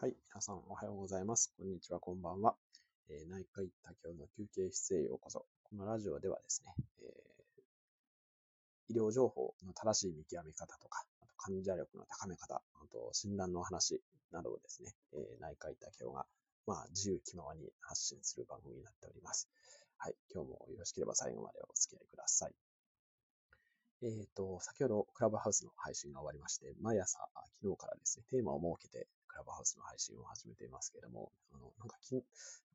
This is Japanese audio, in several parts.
はい。皆さんおはようございます。こんにちは、こんばんは。えー、内科医多教の休憩室へようこそ。このラジオではですね、えー、医療情報の正しい見極め方とか、あと患者力の高め方、あと診断の話などをですね、えー、内科医多教が、まあ、自由気ままに発信する番組になっております。はい。今日もよろしければ最後までお付き合いください。えっ、と、先ほどクラブハウスの配信が終わりまして、毎朝、昨日からですね、テーマを設けてラブハウスの配信を始めていますけれども、あの、なんかき、やっ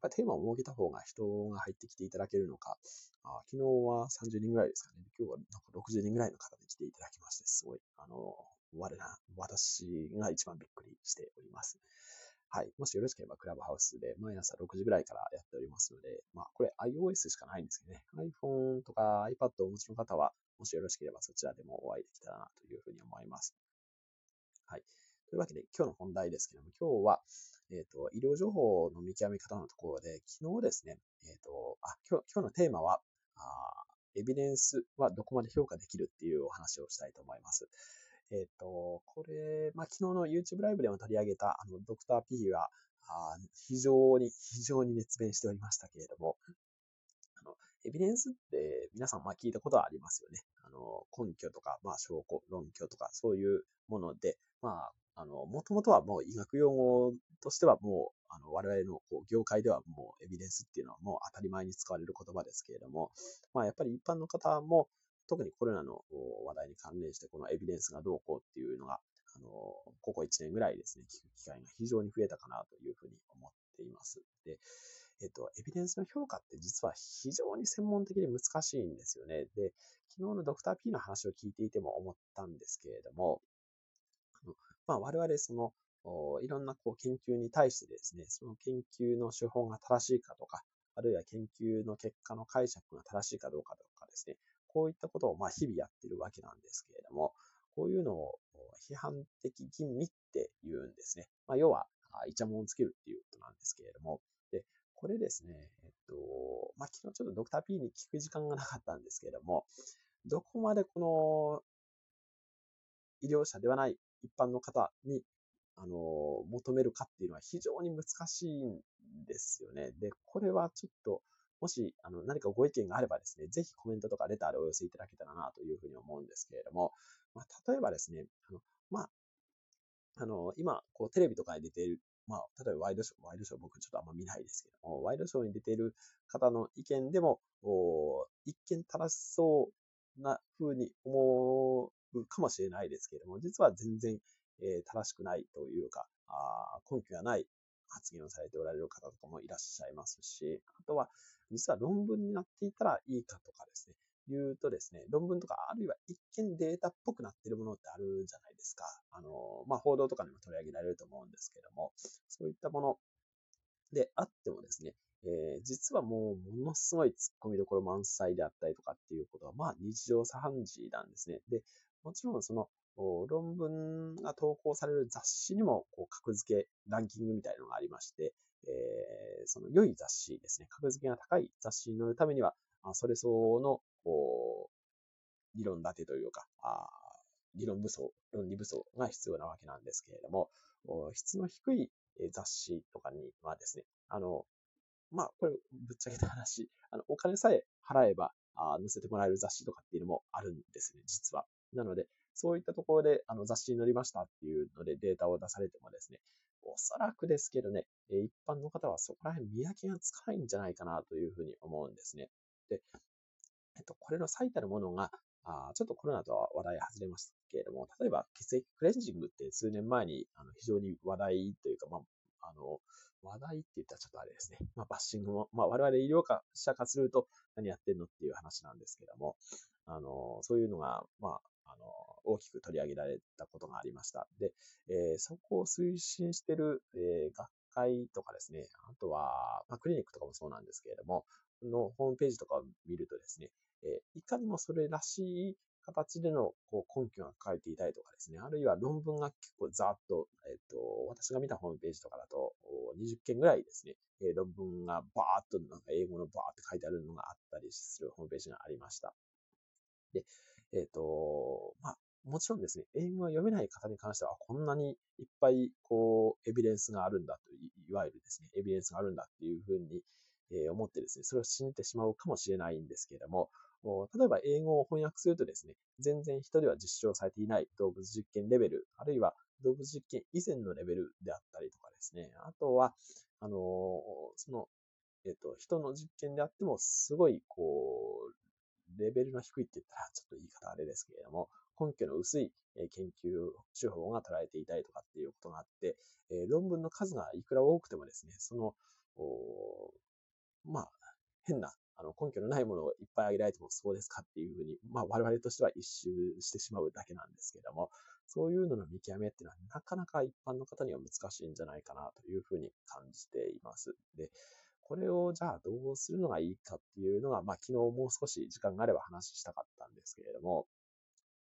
ぱテーマを設けた方が人が入ってきていただけるのか、あ昨日は30人ぐらいですかね。今日はなんか60人ぐらいの方に来ていただきまして、すごい、あの、我な、私が一番びっくりしております。はい。もしよろしければ、クラブハウスで毎朝6時ぐらいからやっておりますので、まあ、これ iOS しかないんですけどね。iPhone とか iPad をお持ちの方は、もしよろしければそちらでもお会いできたらなというふうに思います。はい。というわけで、今日の本題ですけども、今日は、えっ、ー、と、医療情報の見極め方のところで、昨日ですね、えっ、ー、と、あ、今日、今日のテーマは、あエビデンスはどこまで評価できるっていうお話をしたいと思います。えっ、ー、と、これ、まあ、昨日の YouTube ライブでも取り上げた、あの、ドクター P は、あ非常に、非常に熱弁しておりましたけれども、あの、エビデンスって皆さんまあ聞いたことはありますよね。あの、根拠とか、まあ証拠、論拠とか、そういうもので、まあ、あの、もともとはもう医学用語としてはもう、あの、我々のこう業界ではもうエビデンスっていうのはもう当たり前に使われる言葉ですけれども、まあやっぱり一般の方も、特にコロナの話題に関連してこのエビデンスがどうこうっていうのが、あの、ここ1年ぐらいですね、聞く機会が非常に増えたかなというふうに思っています。で、えっと、エビデンスの評価って実は非常に専門的に難しいんですよね。で、昨日のドクター P の話を聞いていても思ったんですけれども、まあ、我々その、いろんなこう研究に対してですね、その研究の手法が正しいかとか、あるいは研究の結果の解釈が正しいかどうかとかですね、こういったことをまあ日々やってるわけなんですけれども、こういうのを批判的吟味って言うんですね。まあ、要は、イチャモンをつけるっていうことなんですけれども、これですね、えっと、まあ、昨日ちょっとドクター P に聞く時間がなかったんですけれども、どこまでこの医療者ではない一般の方に、あの、求めるかっていうのは非常に難しいんですよね。で、これはちょっと、もし、あの、何かご意見があればですね、ぜひコメントとかレターでお寄せいただけたらなというふうに思うんですけれども、まあ、例えばですね、あの、まあ、あの、今、こう、テレビとかに出ている、まあ、例えばワイドショー、ワイドショー僕ちょっとあんま見ないですけども、ワイドショーに出ている方の意見でも、一見正しそうな風に思うかもしれないですけれども、実は全然、えー、正しくないというか、あ根拠がない発言をされておられる方とかもいらっしゃいますし、あとは、実は論文になっていたらいいかとかですね、言うとですね、論文とか、あるいは一見データっぽくなってるものってあるじゃないですか。あの、まあ、報道とかにも取り上げられると思うんですけども、そういったものであってもですね、えー、実はもうものすごい突っ込みどころ満載であったりとかっていうことは、まあ日常茶飯事なんですね。で、もちろんその論文が投稿される雑誌にもこう格付け、ランキングみたいなのがありまして、えー、その良い雑誌ですね、格付けが高い雑誌に載るためには、それ相応のこう理論立てというか、あ理論武装、論理武装が必要なわけなんですけれども、質の低い雑誌とかにはですね、あの、まあ、これ、ぶっちゃけた話、あの、お金さえ払えば、あ載せてもらえる雑誌とかっていうのもあるんですね、実は。なので、そういったところであの雑誌に載りましたっていうのでデータを出されてもですね、おそらくですけどね、一般の方はそこら辺見分けがつかないんじゃないかなというふうに思うんですね。で、えっと、これの最たるものが、あちょっとコロナとは話題外れましたけれども、例えば血液クレンジングって数年前にあの非常に話題というか、まあ、あの、話題って言ったらちょっとあれですね。まあ、バッシングも、まあ、我々医療者化すると何やってんのっていう話なんですけども、あの、そういうのが、まあ、あの、大きく取り上げられたことがありました。で、えー、そこを推進してる、えー、学会とかですね、あとは、まあ、クリニックとかもそうなんですけれども、のホームページとかを見るとですね、え、いかにもそれらしい形でのこう根拠が書かれていたりとかですね、あるいは論文が結構ざーっと、えっ、と、私が見たホームページとかだと、20件ぐらいですね、え、論文がバーっとなんか英語のバーって書いてあるのがあったりするホームページがありました。で、えっ、と、まあ、もちろんですね、英語が読めない方に関しては、こんなにいっぱい、こう、エビデンスがあるんだとい、いわゆるですね、エビデンスがあるんだっていうふうに、え思ってですね、それを信じてしまうかもしれないんですけれども、例えば英語を翻訳するとですね、全然人では実証されていない動物実験レベル、あるいは動物実験以前のレベルであったりとかですね、あとは、あのその、えっ、と、人の実験であっても、すごい、こう、レベルの低いって言ったら、ちょっと言い方あれですけれども、根拠の薄い研究手法が捉えていたりとかっていうことがあって、え論文の数がいくら多くてもですね、その、まあ、変な、あの、根拠のないものをいっぱい挙げられてもそうですかっていうふうに、まあ、我々としては一周してしまうだけなんですけども、そういうのの見極めっていうのはなかなか一般の方には難しいんじゃないかなというふうに感じています。で、これをじゃあどうするのがいいかっていうのが、まあ昨日もう少し時間があれば話したかったんですけれども、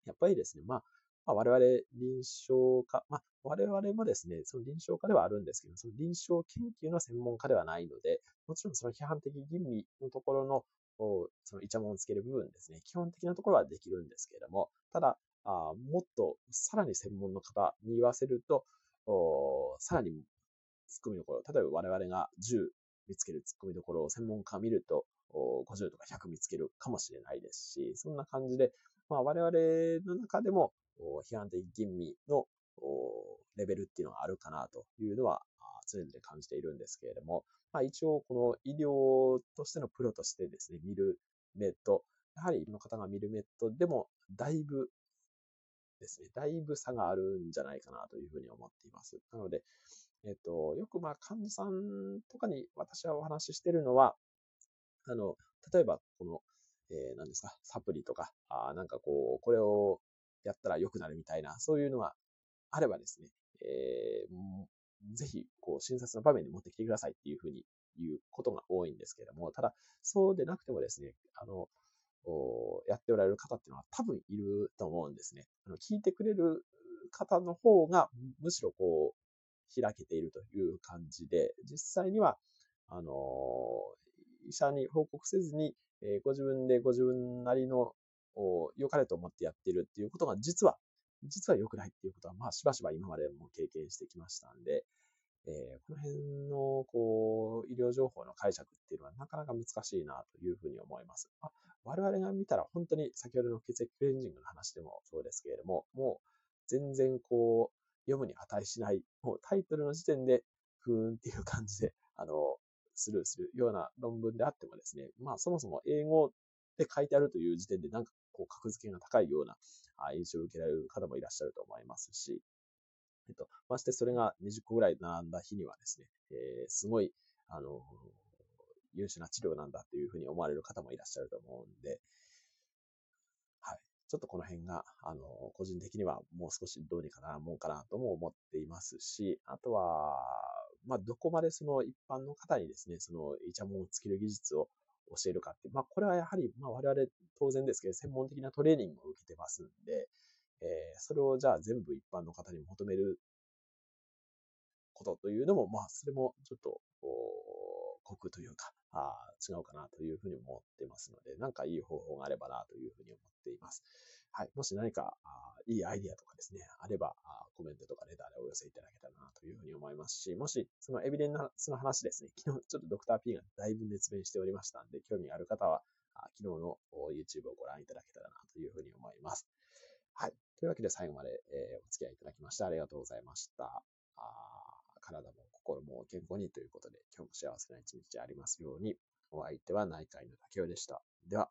やっぱりですね、まあ、まあ、我々臨床家、まあ、我々もですね、その臨床家ではあるんですけど、その臨床研究の専門家ではないので、もちろんその批判的吟味のところの、そのイチャモンをつける部分ですね、基本的なところはできるんですけれども、ただ、あもっとさらに専門の方に言わせると、さらに突っ込みどころ、例えば我々が10見つける突っ込みどころを専門家見ると、50とか100見つけるかもしれないですし、そんな感じで、まあ、我々の中でも批判的吟味のレベルっていうのがあるかなというのは常々感じているんですけれども、まあ、一応この医療としてのプロとしてですね、見る目と、やはりの方が見る目とでもだいぶですね、だいぶ差があるんじゃないかなというふうに思っています。なので、えっと、よくまあ患者さんとかに私はお話ししてるのは、あの、例えばこの、えー、何ですか、サプリとか、あなんかこう、これをやったら良くなるみたいな、そういうのがあればですね、えー、ぜひ、こう、診察の場面に持ってきてくださいっていうふうに言うことが多いんですけれども、ただ、そうでなくてもですね、あの、やっておられる方っていうのは多分いると思うんですね。あの聞いてくれる方の方が、むしろこう、開けているという感じで、実際には、あの、医者に報告せずに、えご自分でご自分なりの良かれと思ってやってるっていうことが実は、実は良くないっていうことは、まあしばしば今までも経験してきましたんで、えー、この辺の、こう、医療情報の解釈っていうのはなかなか難しいなというふうに思います。まあ我々が見たら本当に先ほどの血液クレンジングの話でもそうですけれども、もう全然こう、読むに値しない、もうタイトルの時点で、ふーんっていう感じで、あの、スルーするような論文であってもですね、まあそもそも英語で書いてあるという時点でなんかこう格付けが高いような印象を受けられる方もいらっしゃると思いますし、えっと、ましてそれが20個ぐらい並んだ日にはですね、えー、すごい、あの、優秀な治療なんだというふうに思われる方もいらっしゃると思うんで、はい。ちょっとこの辺が、あの、個人的にはもう少しどうにかなもんかなとも思っていますし、あとは、まあ、どこまでその一般の方にですね、そのイチャモンをつける技術を教えるかって、まあ、これはやはり、まあ、我々当然ですけど、専門的なトレーニングを受けてますんで、えー、それをじゃあ全部一般の方に求めることというのも、まあ、それもちょっと、酷というか、あ違うかなというふうに思ってますので、なんかいい方法があればなというふうに思っています。はい。もし何かあいいアイディアとかですね、あればあコメントとかレターでお寄せいただけたらなというふうに思いますし、もしそのエビデンスの話ですね、昨日ちょっとドクター P がだいぶ熱弁しておりましたんで、興味ある方はあ昨日の YouTube をご覧いただけたらなというふうに思います。はい。というわけで最後まで、えー、お付き合いいただきましてありがとうございました。あ体も心も健康にということで、今日も幸せな一日ありますように、お相手は内科医の竹雄でした。では、